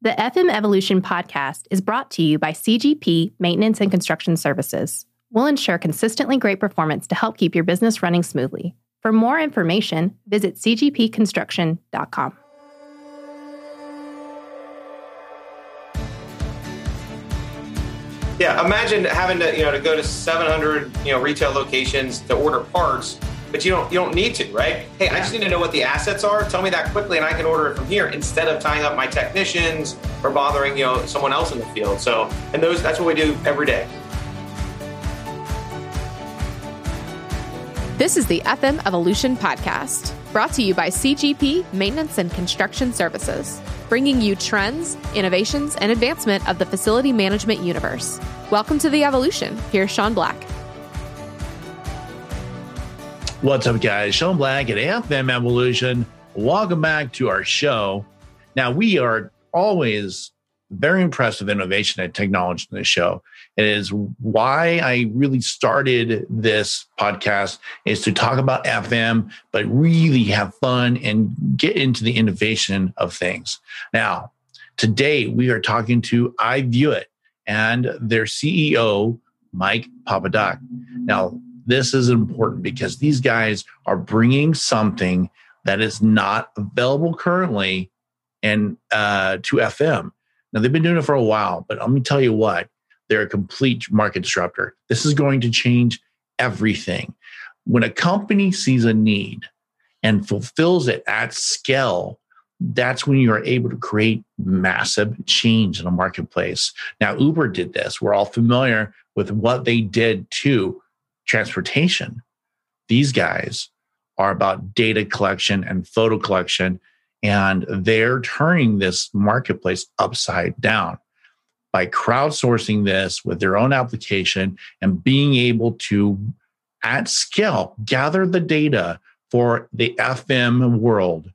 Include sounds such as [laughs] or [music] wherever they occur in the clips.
The FM Evolution podcast is brought to you by CGP Maintenance and Construction Services. We'll ensure consistently great performance to help keep your business running smoothly. For more information, visit cgpconstruction.com. Yeah, imagine having to, you know, to go to 700, you know, retail locations to order parts but you don't you don't need to, right? Hey, I just need to know what the assets are. Tell me that quickly, and I can order it from here instead of tying up my technicians or bothering you know someone else in the field. So, and those that's what we do every day. This is the FM Evolution podcast, brought to you by CGP Maintenance and Construction Services, bringing you trends, innovations, and advancement of the facility management universe. Welcome to the Evolution. Here's Sean Black. What's up, guys? Sean Black at FM Evolution. Welcome back to our show. Now, we are always very impressed with innovation and technology in this show. It is why I really started this podcast is to talk about FM, but really have fun and get into the innovation of things. Now, today we are talking to iViewIT and their CEO, Mike Popadak. Now, this is important because these guys are bringing something that is not available currently and uh, to FM. Now they've been doing it for a while, but let me tell you what, they're a complete market disruptor. This is going to change everything. When a company sees a need and fulfills it at scale, that's when you are able to create massive change in a marketplace. Now, Uber did this. We're all familiar with what they did too transportation. These guys are about data collection and photo collection, and they're turning this marketplace upside down by crowdsourcing this with their own application and being able to, at scale, gather the data for the FM world.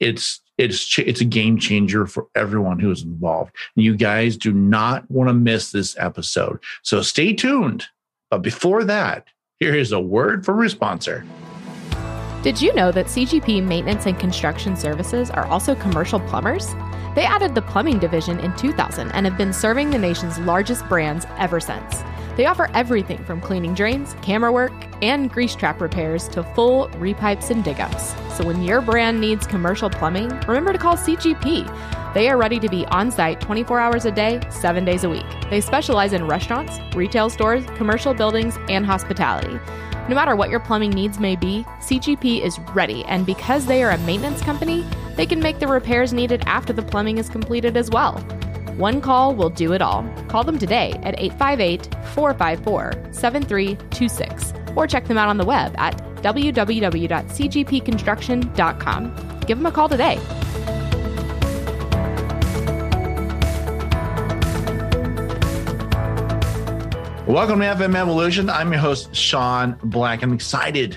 It's it's it's a game changer for everyone who is involved. You guys do not want to miss this episode. So stay tuned. But before that, here is a word from our sponsor. Did you know that CGP Maintenance and Construction Services are also commercial plumbers? They added the plumbing division in 2000 and have been serving the nation's largest brands ever since. They offer everything from cleaning drains, camera work, and grease trap repairs to full repipes and dig ups. So when your brand needs commercial plumbing, remember to call CGP. They are ready to be on site 24 hours a day, 7 days a week. They specialize in restaurants, retail stores, commercial buildings, and hospitality. No matter what your plumbing needs may be, CGP is ready, and because they are a maintenance company, they can make the repairs needed after the plumbing is completed as well. One call will do it all. Call them today at 858 454 7326 or check them out on the web at www.cgpconstruction.com. Give them a call today. Welcome to FM Evolution. I'm your host, Sean Black. I'm excited,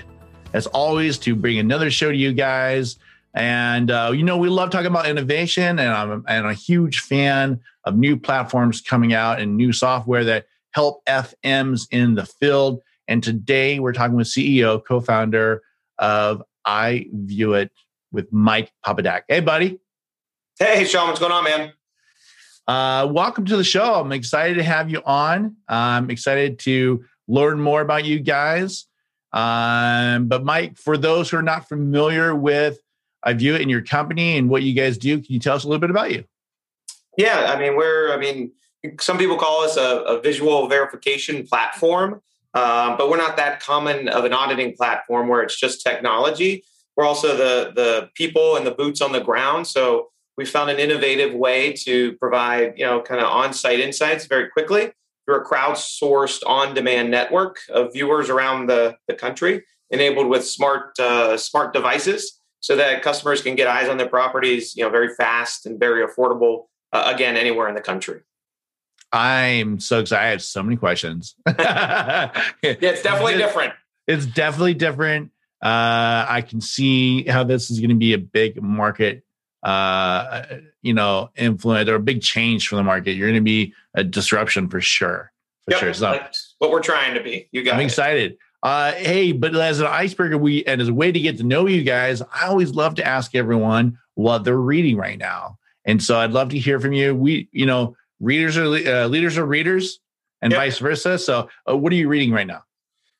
as always, to bring another show to you guys. And, uh, you know, we love talking about innovation, and I'm, and I'm a huge fan of new platforms coming out and new software that help FMs in the field. And today we're talking with CEO, co founder of iViewIT with Mike Popadak. Hey, buddy. Hey, Sean, what's going on, man? Uh, welcome to the show. I'm excited to have you on. I'm excited to learn more about you guys. Um, but Mike, for those who are not familiar with iViewIT in your company and what you guys do, can you tell us a little bit about you? Yeah, I mean, we're, I mean, some people call us a, a visual verification platform, um, but we're not that common of an auditing platform where it's just technology. We're also the the people and the boots on the ground. So we found an innovative way to provide, you know, kind of on-site insights very quickly through a crowdsourced on-demand network of viewers around the, the country, enabled with smart uh, smart devices, so that customers can get eyes on their properties, you know, very fast and very affordable. Uh, again, anywhere in the country. I'm so excited. I have so many questions. [laughs] yeah, it's definitely it's, different. It's definitely different. Uh, I can see how this is going to be a big market uh, you know, influence or a big change for the market. You're going to be a disruption for sure. For yep, sure. So that's what we're trying to be. You guys. I'm excited. Uh, hey, but as an icebreaker, we and as a way to get to know you guys, I always love to ask everyone what they're reading right now. And so I'd love to hear from you. We, you know, readers are uh, leaders are readers, and yep. vice versa. So, uh, what are you reading right now?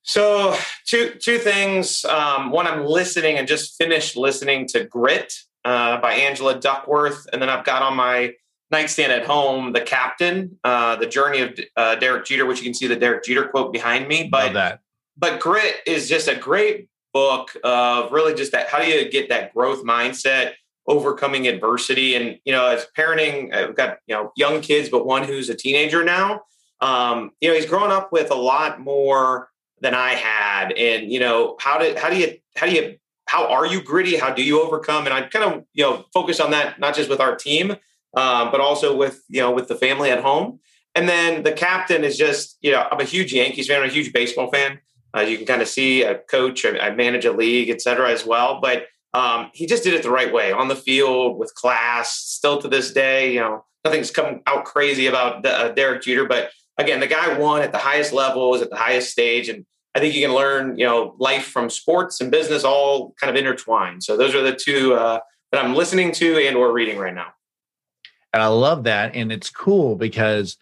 So, two two things. Um, one, I'm listening and just finished listening to Grit uh, by Angela Duckworth, and then I've got on my nightstand at home the Captain, uh, the Journey of uh, Derek Jeter, which you can see the Derek Jeter quote behind me. But that. But Grit is just a great book of really just that. How do you get that growth mindset? overcoming adversity. And, you know, as parenting, I've got, you know, young kids, but one who's a teenager now. Um, you know, he's grown up with a lot more than I had. And, you know, how did, how do you, how do you, how are you gritty? How do you overcome? And I kind of, you know, focus on that, not just with our team, um, but also with, you know, with the family at home. And then the captain is just, you know, I'm a huge Yankees fan, I'm a huge baseball fan. Uh, you can kind of see a coach, I, I manage a league, et cetera, as well. But um, he just did it the right way on the field with class. Still to this day, you know, nothing's come out crazy about uh, Derek Jeter, but again, the guy won at the highest levels, at the highest stage, and I think you can learn, you know, life from sports and business all kind of intertwined. So those are the two uh, that I'm listening to and or reading right now. And I love that, and it's cool because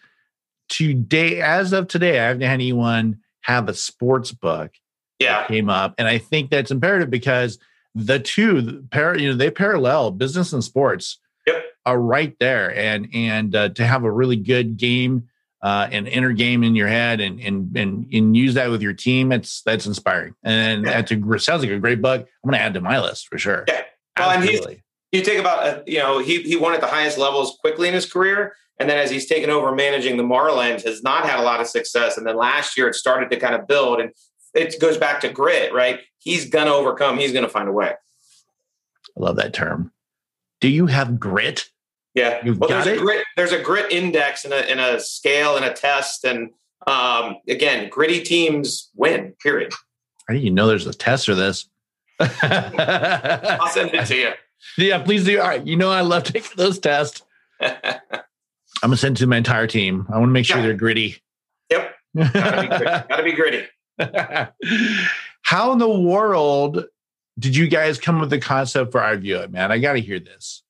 today, as of today, I haven't had anyone have a sports book. Yeah, came up, and I think that's imperative because the two pair you know they parallel business and sports yep. are right there and and uh, to have a really good game uh, an inner game in your head and and and and use that with your team it's that's inspiring and yeah. that's a sounds like a great book i'm going to add to my list for sure yeah well, and he's, you take about uh, you know he he won at the highest levels quickly in his career and then as he's taken over managing the marlins has not had a lot of success and then last year it started to kind of build and it goes back to grit, right? He's going to overcome. He's going to find a way. I love that term. Do you have grit? Yeah. You've well, there's it? a grit. There's a grit index and a, and a scale and a test. And um, again, gritty teams win. Period. I didn't even know there's a test for this. I'll send it to you. [laughs] Yeah, please do. All right. You know, I love taking those tests. [laughs] I'm gonna send it to my entire team. I want to make sure yeah. they're gritty. Yep. Gotta be gritty. [laughs] Gotta be gritty. [laughs] How in the world did you guys come with the concept for iViewIT, man? I got to hear this.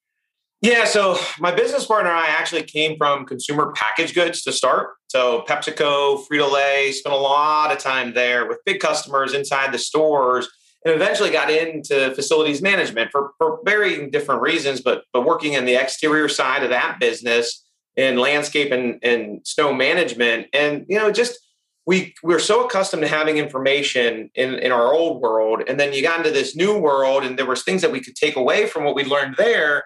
Yeah, so my business partner and I actually came from consumer package goods to start. So PepsiCo, Frito Lay, spent a lot of time there with big customers inside the stores, and eventually got into facilities management for, for very different reasons. But but working in the exterior side of that business in landscape and, and snow management, and you know just we we're so accustomed to having information in, in our old world and then you got into this new world and there was things that we could take away from what we learned there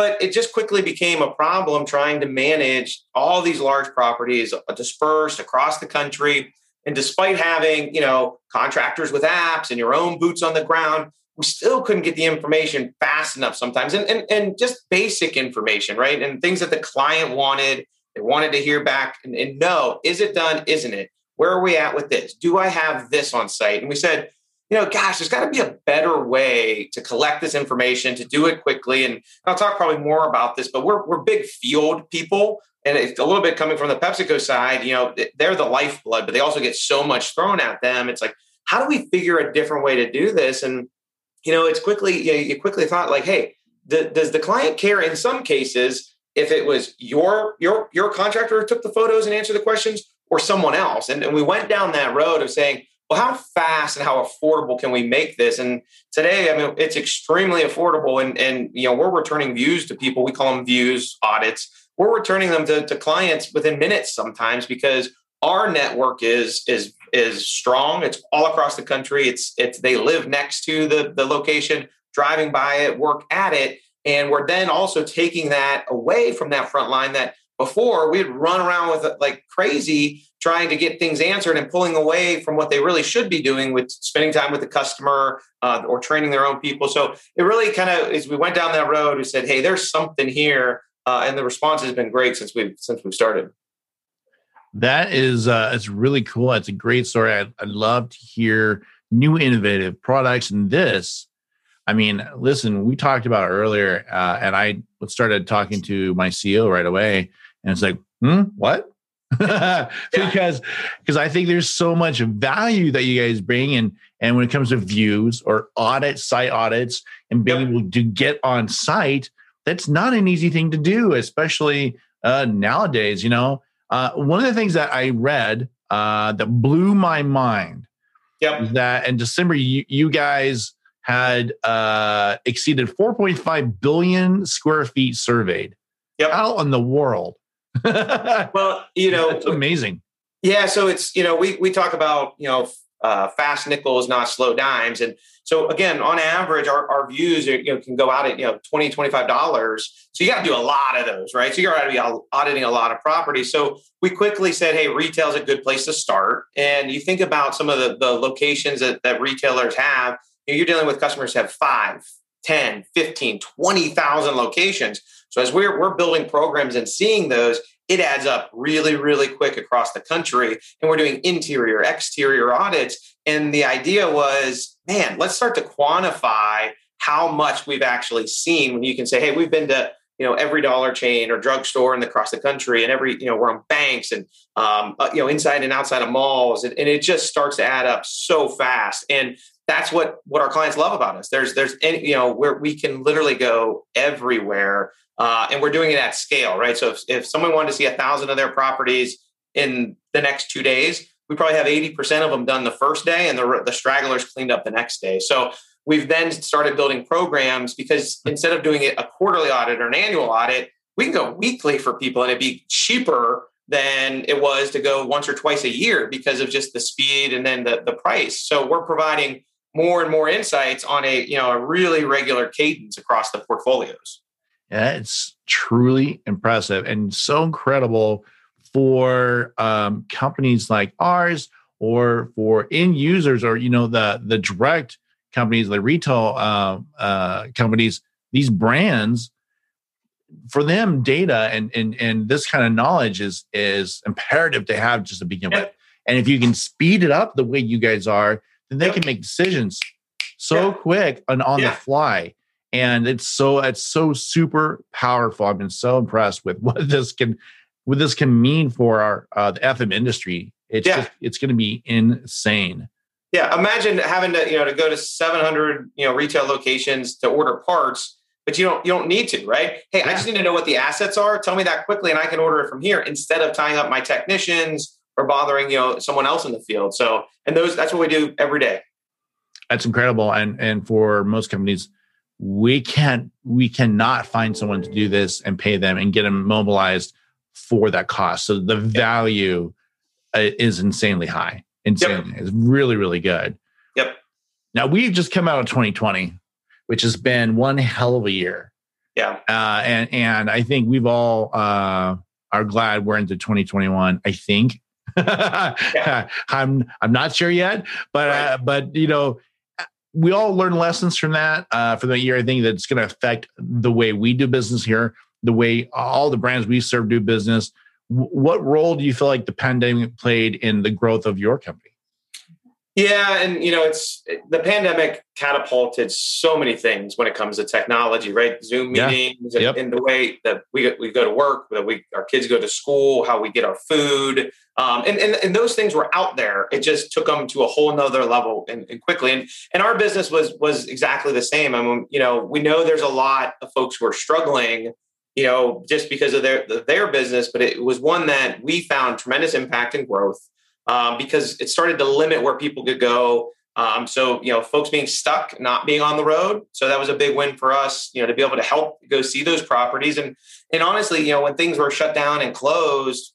but it just quickly became a problem trying to manage all these large properties dispersed across the country. And despite having you know contractors with apps and your own boots on the ground we still couldn't get the information fast enough sometimes and, and, and just basic information right and things that the client wanted they wanted to hear back and, and know is it done isn't it where are we at with this? Do I have this on site? And we said, you know, gosh, there's got to be a better way to collect this information, to do it quickly. And I'll talk probably more about this, but we're, we're big field people. And it's a little bit coming from the PepsiCo side, you know, they're the lifeblood, but they also get so much thrown at them. It's like, how do we figure a different way to do this? And, you know, it's quickly, you, know, you quickly thought like, hey, does the client care in some cases if it was your your your contractor who took the photos and answered the questions or someone else. And, and we went down that road of saying, well, how fast and how affordable can we make this? And today, I mean, it's extremely affordable. And, and you know, we're returning views to people. We call them views audits. We're returning them to, to clients within minutes sometimes because our network is is is strong. It's all across the country. It's it's they live next to the the location, driving by it, work at it, and we're then also taking that away from that front line that before we'd run around with it like crazy trying to get things answered and pulling away from what they really should be doing with spending time with the customer uh, or training their own people so it really kind of as we went down that road we said hey there's something here uh, and the response has been great since we've since we've started that is uh it's really cool it's a great story I, i'd love to hear new innovative products and this I mean, listen, we talked about earlier, uh, and I started talking to my CEO right away, and it's like, hmm, what? [laughs] [laughs] because because I think there's so much value that you guys bring and and when it comes to views or audit site audits and being yep. able to get on site that's not an easy thing to do, especially uh, nowadays. You know, uh, one of the things that I read uh, that blew my mind Yep. that in December you, you guys had uh, exceeded 4.5 billion square feet surveyed Yep. out in the world. [laughs] Well, you know, it's amazing. Yeah, so it's you know we we talk about you know uh, fast nickels, not slow dimes, and so again, on average, our, our views are, you know can go out at you know 20 25 dollars. So you got to do a lot of those, right? So you got to be auditing a lot of properties. So we quickly said, hey, retail is a good place to start. And you think about some of the, the locations that, that retailers have. You know, you're dealing with customers have five, 10, 15, 20,000 locations. So as we're, we're building programs and seeing those, it adds up really, really quick across the country. And we're doing interior, exterior audits. And the idea was, man, let's start to quantify how much we've actually seen when you can say, hey, we've been to you know every dollar chain or drugstore in the, across the country and every you know we're on banks and um, uh, you know inside and outside of malls and, and, it just starts to add up so fast and that's what what our clients love about us there's there's any, you know where we can literally go everywhere uh, and we're doing it at scale right? So if, if someone wanted to see a thousand of their properties in the next two days we probably have 80% of them done the first day and the, the stragglers cleaned up the next day. So we've then started building programs because instead of doing it a quarterly audit or an annual audit we can go weekly for people and it'd be cheaper than it was to go once or twice a year because of just the speed and then the, the price. So we're providing more and more insights on a you know a really regular cadence across the portfolios yeah it's truly impressive and so incredible for um, companies like ours or for end users or you know the the direct companies the retail uh, uh, companies these brands for them data and, and and this kind of knowledge is is imperative to have just to begin Yep. with and if you can speed it up the way you guys are then they Yep. can make decisions so Yeah. quick and on Yeah. the fly and it's so it's so super powerful i've been so impressed with [laughs] what this can what this can mean for our uh, the fm industry it's Yeah. just it's going to be insane Yeah, imagine having to you know to go to 700 you know retail locations to order parts, but you don't you don't need to, right? Hey, I just need to know what the assets are. Tell me that quickly, and I can order it from here instead of tying up my technicians or bothering you know someone else in the field. So, and those that's what we do every day. that's incredible and and for most companies we can't we cannot find someone to do this and pay them and get them mobilized for that cost. So the value uh, is insanely high. Insanely it's really really good. Yep. now we've just come out of 2020 which has been one hell of a year. Yeah, uh, and and I think we've all uh, are glad we're into 2021. I think. [laughs] I'm I'm not sure yet, but uh, but you know we all learn lessons from that uh, for the year. I think that's going to affect the way we do business here, the way all the brands we serve do business. W- what role do you feel like the pandemic played in the growth of your company? Yeah, and you know, it's the pandemic catapulted so many things when it comes to technology, right? Zoom Yeah. meetings and, Yep. and the way that we we go to work, that we our kids go to school, how we get our food, um, and, and and those things were out there. It just took them to a whole nother level and, and quickly. And and our business was was exactly the same. I mean, you know, we know there's a lot of folks who are struggling, you know, just because of their their business, but it was one that we found tremendous impact and growth um, because it started to limit where people could go. Um, so, you know, folks being stuck, not being on the road. So that was a big win for us, you know, to be able to help go see those properties. And, and honestly, you know, when things were shut down and closed,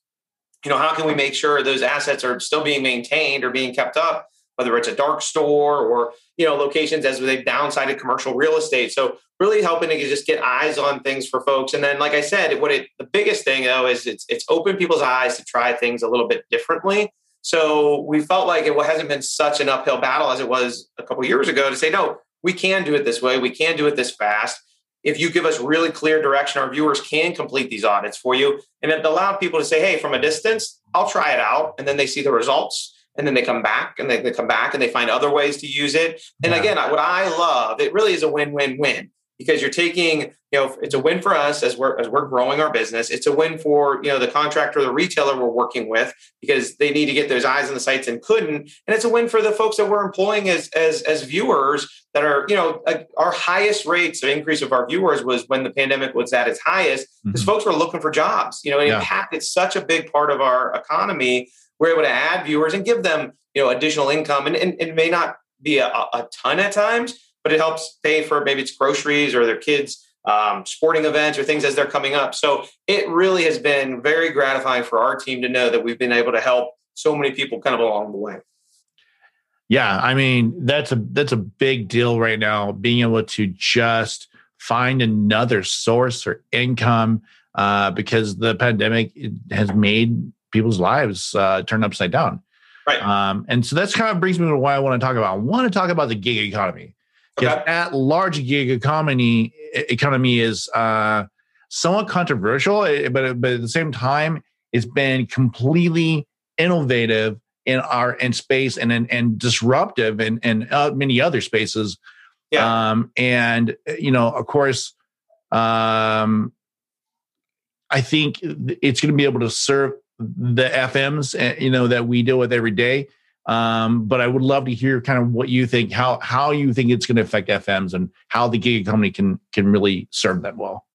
you know, how can we make sure those assets are still being maintained or being kept up, whether it's a dark store or, you know, locations as they've downsized commercial real estate. So really helping to just get eyes on things for folks. And then, like I said, what it, the biggest thing though, is it's, it's opened people's eyes to try things a little bit differently. So we felt like it hasn't been such an uphill battle as it was a couple years ago to say, no, we can do it this way. We can do it this fast. If you give us really clear direction, our viewers can complete these audits for you. And it allowed people to say, hey, from a distance, I'll try it out. And then they see the results. And then they come back and they, they come back and they find other ways to use it. And Yeah. again, what I love, it really is a win win win. Because you're taking, you know, it's a win for us as we're as we're growing our business. It's a win for you know the contractor, the retailer we're working with because they need to get those eyes on the sites and couldn't, and it's a win for the folks that we're employing as as as viewers that are you know our highest rates of increase of our viewers was when the pandemic was at its highest because mm-hmm. folks were looking for jobs. You know, it yeah. impacted such a big part of our economy. We're able to add viewers and give them you know additional income, and, and it may not be a, a ton at times but it helps pay for maybe it's groceries or their kids' um, sporting events or things as they're coming up. So it really has been very gratifying for our team to know that we've been able to help so many people kind of along the way. Yeah, I mean that's a that's a big deal right now. Being able to just find another source for income uh, because the pandemic has made people's lives uh, turn upside down. Right. Um, and so that's kind of brings me to what I want to talk about. I want to talk about the gig economy. Because okay. at large gig economy economy is uh, somewhat controversial, eh, but but at the same time, it's been completely innovative in our in space and and, and disruptive in, in uh, many other spaces. Yeah. Um, and you know, of course, um, I think it's going to be able to serve the FMs, eh, you know, that we deal with every day. Um, but I would love to hear kind of what you think, how how you think it's going to affect FMs and how the gig economy can can really serve them well.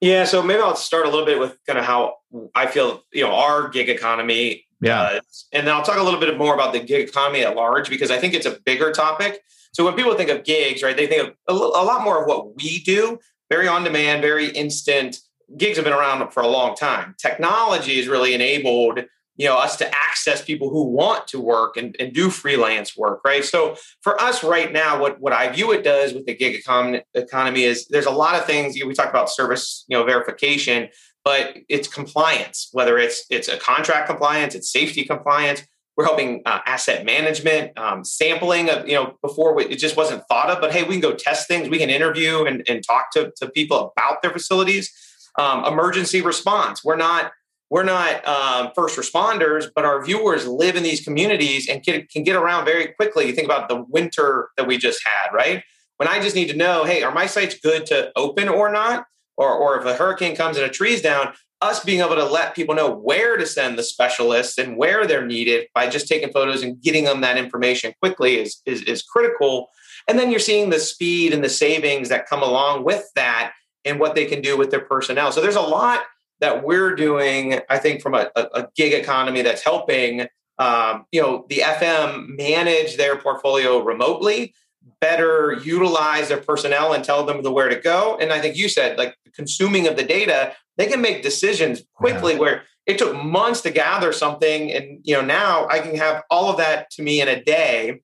Yeah, so maybe I'll start a little bit with kind of how I feel, you know, our gig economy. Yeah, and then I'll talk a little bit more about the gig economy at large because I think it's a bigger topic. So when people think of gigs, right, they think of a, a lot more of what we do, very on demand, very instant. Gigs have been around for a long time. Technology has really enabled you know us to access people who want to work and, and do freelance work right? So for us right now what what iViewIT does with the gig economy, is there's a lot of things you know, we talk about service you know verification but it's compliance whether it's it's a contract compliance it's safety compliance we're helping uh, asset management um, sampling of you know before we, it just wasn't thought of but hey we can go test things we can interview and, and talk to, to people about their facilities. Um, emergency response we're not we're not um, first responders, but our viewers live in these communities and can, can get around very quickly. You think about the winter that we just had, right? When I just need to know, hey, are my sites good to open or not? Or, or if a hurricane comes and a tree's down, us being able to let people know where to send the specialists and where they're needed by just taking photos and getting them that information quickly is, is, is critical. And then you're seeing the speed and the savings that come along with that and what they can do with their personnel. So there's a lot that we're doing, I think, from a, a gig economy that's helping, um, you know, the FM manage their portfolio remotely, better utilize their personnel and tell them the where to go. And I think you said, like, consuming of the data, they can make decisions quickly yeah. where it took months to gather something, and you know, now I can have all of that to me in a day.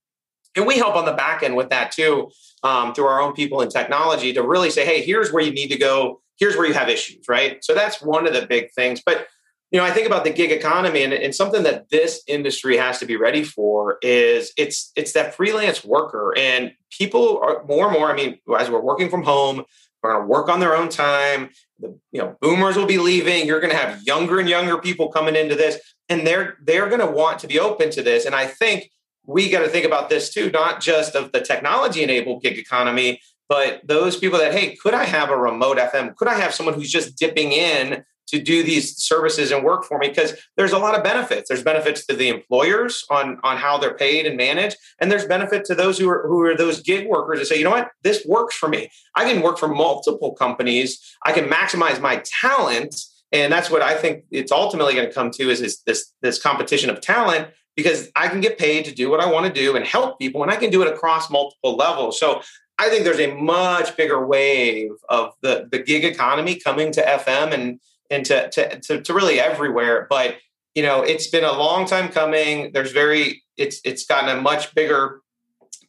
And we help on the back end with that too, um, through our own people and technology to really say, hey, here's where you need to go here's where you have issues, right? So that's one of the big things. But you know, I think about the gig economy and, and something that this industry has to be ready for is it's it's that freelance worker and people are more and more. I mean, as we're working from home, we're going to work on their own time. The you know boomers will be leaving. You're going to have younger and younger people coming into this, and they're they're going to want to be open to this. And I think we got to think about this too, not just of the technology enabled gig economy, but those people that, hey, could I have a remote FM? Could I have someone who's just dipping in to do these services and work for me? Because there's a lot of benefits. There's benefits to the employers on, on how they're paid and managed. And there's benefit to those who are who are those gig workers that say, you know what, this works for me. I can work for multiple companies. I can maximize my talent. And that's what I think it's ultimately going to come to is, is this, this competition of talent because I can get paid to do what I want to do and help people, and I can do it across multiple levels. So I think there's a much bigger wave of the, the gig economy coming to FM and and to, to, to, to really everywhere. But you know, it's been a long time coming. There's very it's it's gotten a much bigger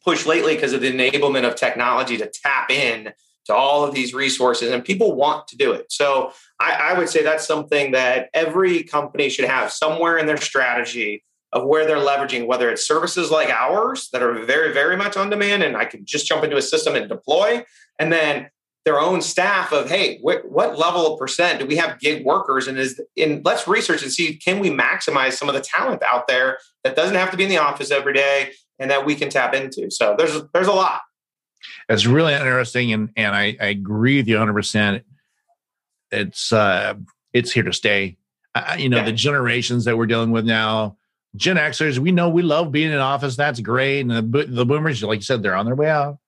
push lately because of the enablement of technology to tap in to all of these resources and people want to do it. So I, I would say that's something that every company should have somewhere in their strategy of where they're leveraging, whether it's services like ours that are very, very much on demand, and I can just jump into a system and deploy, and then their own staff of, hey, wh- what level of percent do we have gig workers? And is in let's research and see can we maximize some of the talent out there that doesn't have to be in the office every day and that we can tap into. So there's there's a lot. It's really interesting, and and I, I agree with you 100. percent It's uh, it's here to stay. Uh, you know, yeah. the generations that we're dealing with now, Gen Xers, we know we love being in office. That's great, and the the boomers, like you said, they're on their way out.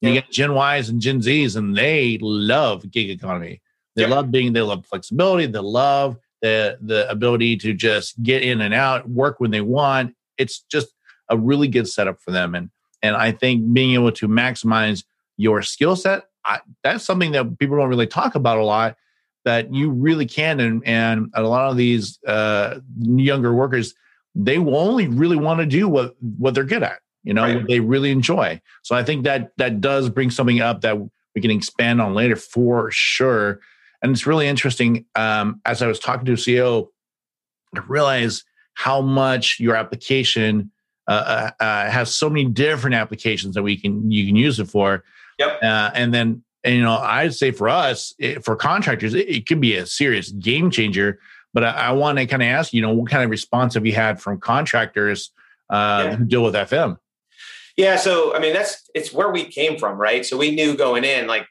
Yeah. You get Gen Ys and Gen Zs, and they love gig economy. They yep. love being, they love flexibility. They love the the ability to just get in and out, work when they want. It's just a really good setup for them. And and I think being able to maximize your skill set, that's something that people don't really talk about a lot. That you really can, and and a lot of these uh, younger workers, they will only really want to do what what they're good at. You know, right. what they really enjoy. So I think that that does bring something up that we can expand on later for sure. And it's really interesting. Um, as I was talking to a CEO, I realized how much your application uh, uh, uh, has so many different applications that we can you can use it for. Yep. Uh, and then and, you know I'd say for us it, for contractors it, it, could be a serious game changer. But I, I want to kind of ask you know what kind of response have you had from contractors uh, yeah. who deal with FM? Yeah, so I mean that's it's where we came from, right? So we knew going in, like,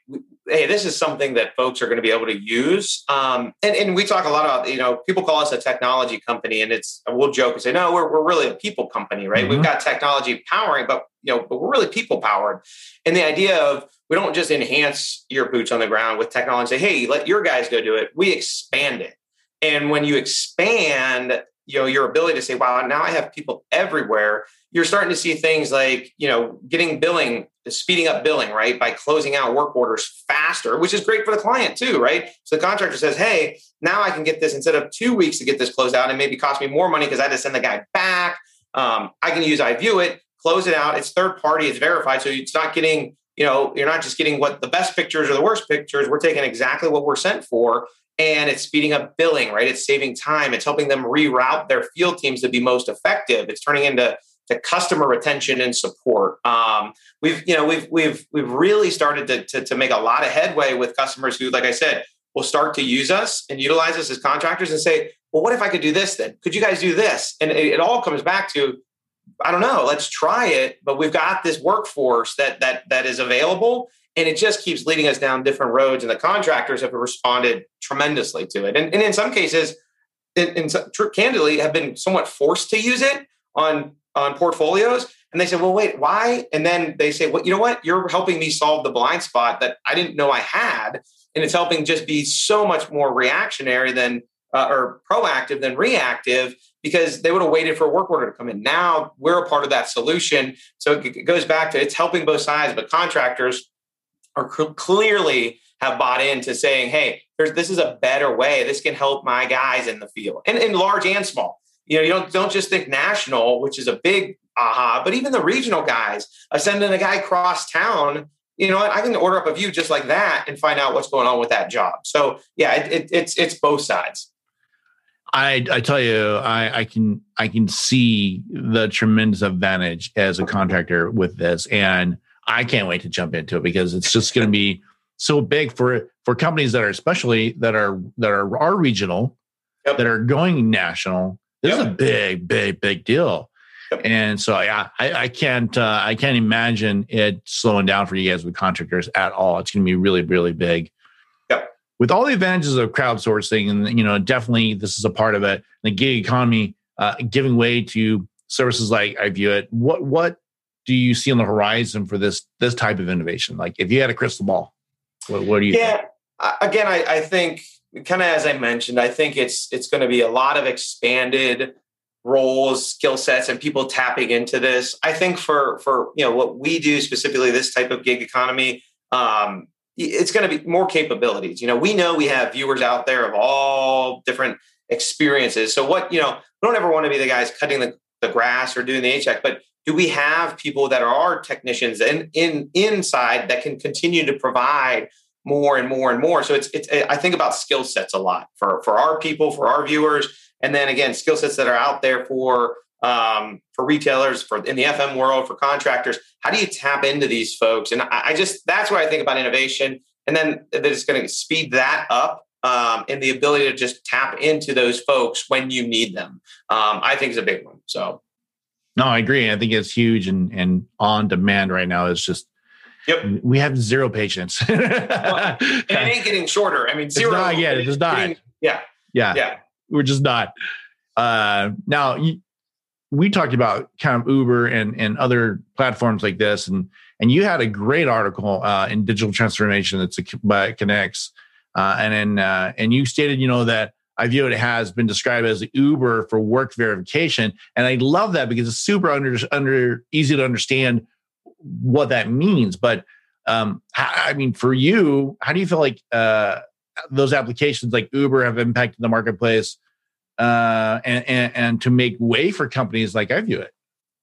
hey, this is something that folks are going to be able to use. Um, and and we talk a lot about, you know, people call us a technology company, and it's we'll joke and say, no, we're we're really a people company, right? Mm-hmm. We've got technology powering, but you know, but we're really people powered. And the idea of we don't just enhance your boots on the ground with technology, say, hey, let your guys go do it. We expand it. And when you expand, you know, your ability to say, wow, now I have people everywhere you're starting to see things like you know getting billing speeding up billing right by closing out work orders faster which is great for the client too right? So the contractor says hey now i can get this instead of two weeks to get this closed out and maybe cost me more money because i had to send the guy back um, i can use iViewIT close it out it's third party it's verified so it's not getting you know you're not just getting what the best pictures or the worst pictures we're taking exactly what we're sent for and it's speeding up billing right it's saving time it's helping them reroute their field teams to be most effective it's turning into to customer retention and support. Um, we've you know we've we've we've really started to, to, to make a lot of headway with customers who, like I said, will start to use us and utilize us as contractors and say, well, what if I could do this then? Could you guys do this? And it, it all comes back to I don't know. Let's try it, but we've got this workforce that that that is available, and it just keeps leading us down different roads. And the contractors have responded tremendously to it, and, and in some cases, in, in, candidly, have been somewhat forced to use it on on portfolios. And they said, well, wait, why? And then they say, well, you know what? You're helping me solve the blind spot that I didn't know I had. And it's helping just be so much more reactionary than uh, or proactive than reactive because they would have waited for a work order to come in. Now we're a part of that solution. So it goes back to it's helping both sides, but contractors are cl- clearly have bought into saying, hey, this is a better way. This can help my guys in the field and in large and small. You know, you don't don't just think national, which is a big aha, but even the regional guys, of sending a guy across town. You know, I can order up a view just like that and find out what's going on with that job. So yeah, it, it, it's it's both sides. I I tell you, I, I can I can see the tremendous advantage as a contractor with this, and I can't wait to jump into it because it's just going to be so big for for companies that are especially that are that are are regional, yep. that are going national, this yep. is a big, big, big deal. Yep. And so, yeah, I, I can't, uh, I can't imagine it slowing down for you guys with contractors at all. It's going to be really, really big. Yep. With all the advantages of crowdsourcing, and you know, definitely this is a part of it. The gig economy uh, giving way to services like iViewIT. What, what do you see on the horizon for this this type of innovation? Like, if you had a crystal ball, what, what do you? Yeah, think? again, I, I think kind of as I mentioned, I think it's it's going to be a lot of expanded roles, skill sets, and people tapping into this. I think for for you know what we do specifically, this type of gig economy, um, it's going to be more capabilities. You know, we know we have viewers out there of all different experiences. So what you know, we don't ever want to be the guys cutting the, the grass or doing the HVAC, but do we have people that are technicians in, in inside that can continue to provide more and more and more. So it's it's I think about skill sets a lot for for our people, for our viewers, and then again skill sets that are out there for um, for retailers, for in the FM world, for contractors. How do you tap into these folks? And I, I just that's what I think about innovation, and then that it's going to speed that up um, and the ability to just tap into those folks when you need them. Um, I think is a big one. So. No, I agree. I think it's huge and and on demand right now. It's just Yep. We have zero patience. [laughs] well, it ain't getting shorter. I mean, zero. It's not yet. It's not. Getting, yeah. Yeah. Yeah. We're just not. Uh, now, we talked about kind of Uber and, and other platforms like this, and and you had a great article uh, in Digital Transformation that's by Connects, uh, and then uh, and you stated, you know, that iViewIT has been described as Uber for work verification, and I love that because it's super under under easy to understand what that means. But um, I mean, for you, how do you feel like uh, those applications like Uber have impacted the marketplace? uh, and, and, and to make way for companies like iViewIT.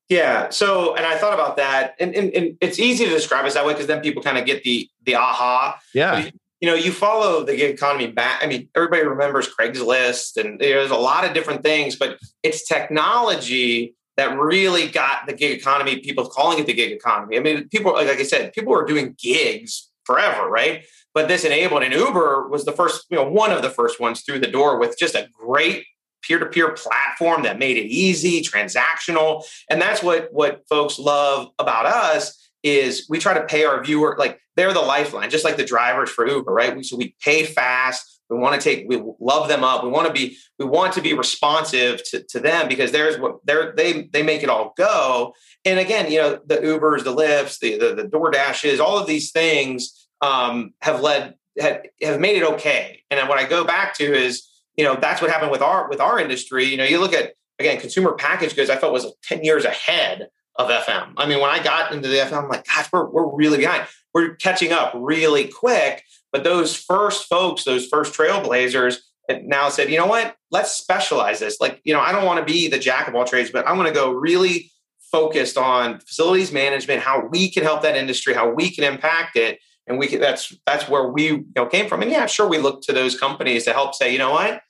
Yeah. So, and I thought about that, and, and, and it's easy to describe it that way because then people kind of get the the aha. Yeah. You know, you follow the gig economy back. I mean, everybody remembers Craigslist, and there's a lot of different things, but it's technology that really got the gig economy. People calling it the gig economy. I mean, people like, I said, people are doing gigs forever, right? But this enabled, and Uber was the first, you know, one of the first ones through the door with just a great peer-to-peer platform that made it easy, transactional. And that's what what folks love about us is we try to pay our viewer like they're the lifeline, just like the drivers for Uber, right? We, so we pay fast. We want to take, we love them up. We want to be, we want to be responsive to, to them because there's what they're, they, they make it all go. And again, you know, the Ubers, the Lyfts, the, the, the DoorDashes, all of these things um, have led, have, have made it okay. And what I go back to is, you know that's what happened with our with our industry you know you look at again consumer packaged goods i felt was 10 years ahead of fm i mean when i got into the fm i'm like gosh we're, we're really behind. We're catching up really quick. But those first folks those first trailblazers now said you know what? Let's specialize this. Like you know i don't want to be the jack of all trades but i want to go really focused on facilities management how we can help that industry how we can impact it and we can, that's that's where we you know came from. And yeah sure we look to those companies to help say you know what?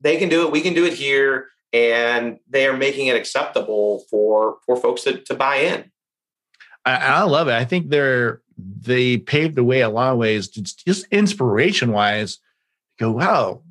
They can do it. We can do it here and they are making it acceptable for for folks to, to buy in I, I love it i think they're they paved the way a lot of ways just, just inspiration wise go wow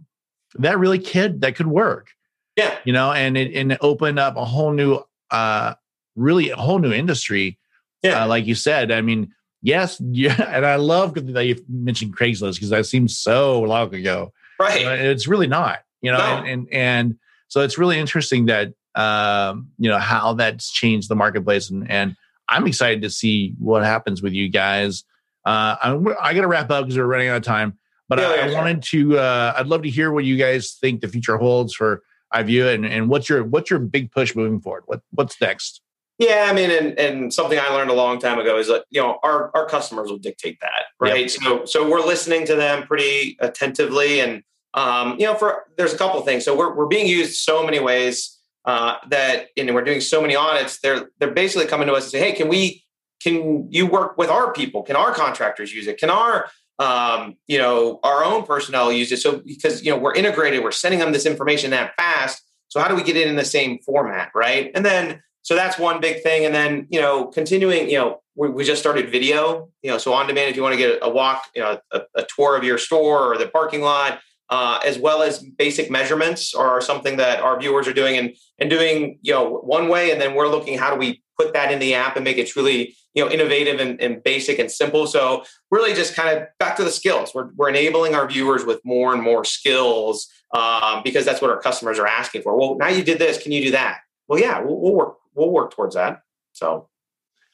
that really kid that could work yeah you know and it and it opened up a whole new uh really a whole new industry yeah uh, like you said i mean yes, [laughs] yeah, and I love that you mentioned Craigslist because that seems so long ago. Right. it's really not, you know, no. and, and, and so it's really interesting that um, you know how that's changed the marketplace, and and I'm excited to see what happens with you guys. Uh, I'm, I got to wrap up because we're running out of time, but yeah, I, yeah, I wanted to. Uh, I'd love to hear what you guys think the future holds for iView, and and what's your what's your big push moving forward? What what's next? Yeah, I mean, and, and something I learned a long time ago is that you know our our customers will dictate that, right? Yep. So so we're listening to them pretty attentively, and um, you know, for there's a couple things. So we're we're being used so many ways uh, that, and we're doing so many audits. They're they're basically coming to us and say, hey, can we can you work with our people? Can our contractors use it? Can our um, you know our own personnel use it? So because you know we're integrated, we're sending them this information that fast. So how do we get it in the same format, right? And then so that's one big thing. And then, you know, continuing, you know, we, we just started video, you know, so on demand, if you want to get a walk, you know, a, a tour of your store or the parking lot, uh, as well as basic measurements are something that our viewers are doing and, and doing, you know, one way. And then we're looking, how do we put that in the app and make it truly, you know, innovative and, and basic and simple. So really just kind of back to the skills. We're, we're enabling our viewers with more and more skills um, because that's what our customers are asking for. Well, now you did this, can you do that? Well, yeah, we'll, we'll work we'll work towards that. So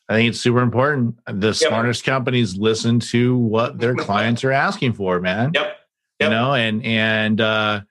I think it's super important. The yep. smartest companies listen to what their [laughs] clients are asking for, man. Yep. Yep. You know, and and uh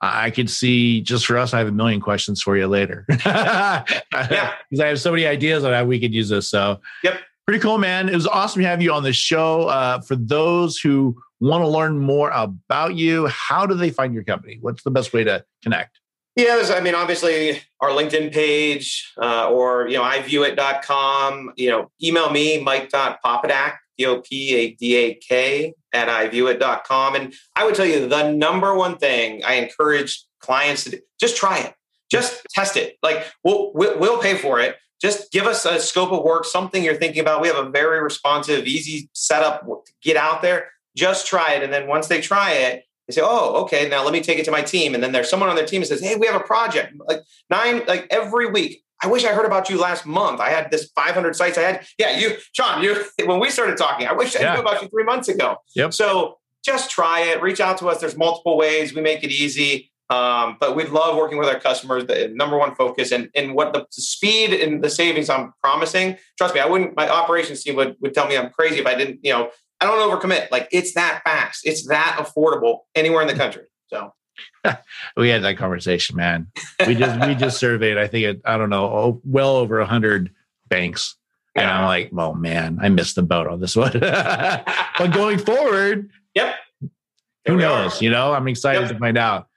I could see just for us, I have a million questions for you later. [laughs] yeah. [laughs] Because I have so many ideas on how we could use this. So yep. Pretty cool, man. It was awesome to have you on the show. Uh, for those who want to learn more about you, how do they find your company? What's the best way to connect? Yeah, I mean, obviously our LinkedIn page uh, or, you know, iviewit.com, you know, email me, mike.popadak, P-O-P-A-D-A-K at iviewit.com. And I would tell you the number one thing I encourage clients to do, just try it. Just test it. Like we'll, we'll pay for it. Just give us a scope of work, something you're thinking about. We have a very responsive, easy setup to get out there. Just try it. And then once they try it, they say, "Oh, okay, now let me take it to my team." And then there's someone on their team that says, "Hey, we have a project." Like nine, like every week, I wish I heard about you last month. I had this 500 sites. I had, yeah, you, Sean, you, [laughs] when we started talking, I wish I yeah. knew about you three months ago. Yep. So just try it. Reach out to us. There's multiple ways. We make it easy. Um, but we love working with our customers. The number one focus and, and what the, the, speed and the savings I'm promising. Trust me, I wouldn't. My operations team would, would tell me I'm crazy if I didn't. You know, I don't overcommit. Like it's that fast. It's that affordable anywhere in the [laughs] country. So [laughs] we had that conversation, man. We just we just [laughs] surveyed. I think it, I don't know, well over a hundred banks. Yeah. And I'm like, well, man, I missed the boat on this one. [laughs] but going forward, yep. Who knows? Are. You know, I'm excited yep. to find out.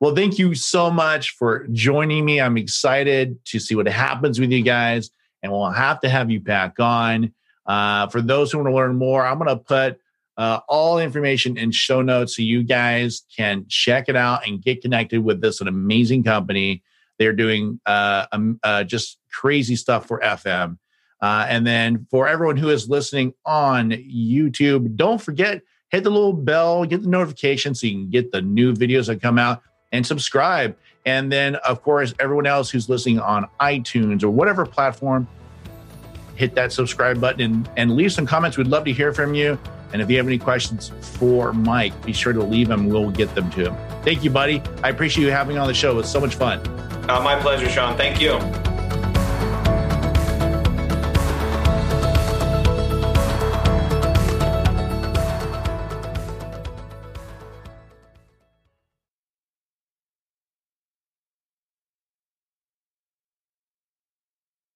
Well, thank you so much for joining me. I'm excited to see what happens with you guys, and we'll have to have you back on. Uh, for those who want to learn more, I'm going to put uh, all information in show notes so you guys can check it out and get connected with this an amazing company. They're doing uh, um, uh, just crazy stuff for FM. Uh, and then for everyone who is listening on YouTube, don't forget hit the little bell, get the notification so you can get the new videos that come out and subscribe. And then, of course, everyone else who's listening on iTunes or whatever platform, hit that subscribe button and, and leave some comments. We'd love to hear from you. And if you have any questions for Mike, be sure to leave them. We'll get them to him. Thank you, buddy. I appreciate you having on the show. It was so much fun. Uh, my pleasure, Sean. Thank you.